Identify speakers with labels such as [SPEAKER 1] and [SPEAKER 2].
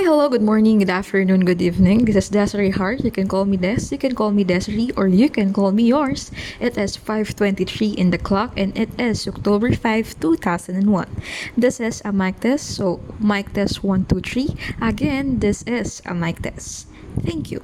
[SPEAKER 1] Hi, hello, good morning, good afternoon, good evening. This is Desiree Hart. You can call me Des, you can call me Desiree, or you can call me yours. It is 5.23 in the clock and it is October 5, 2001. This is a mic test, so mic test one two three. Again, this is a mic test. Thank you.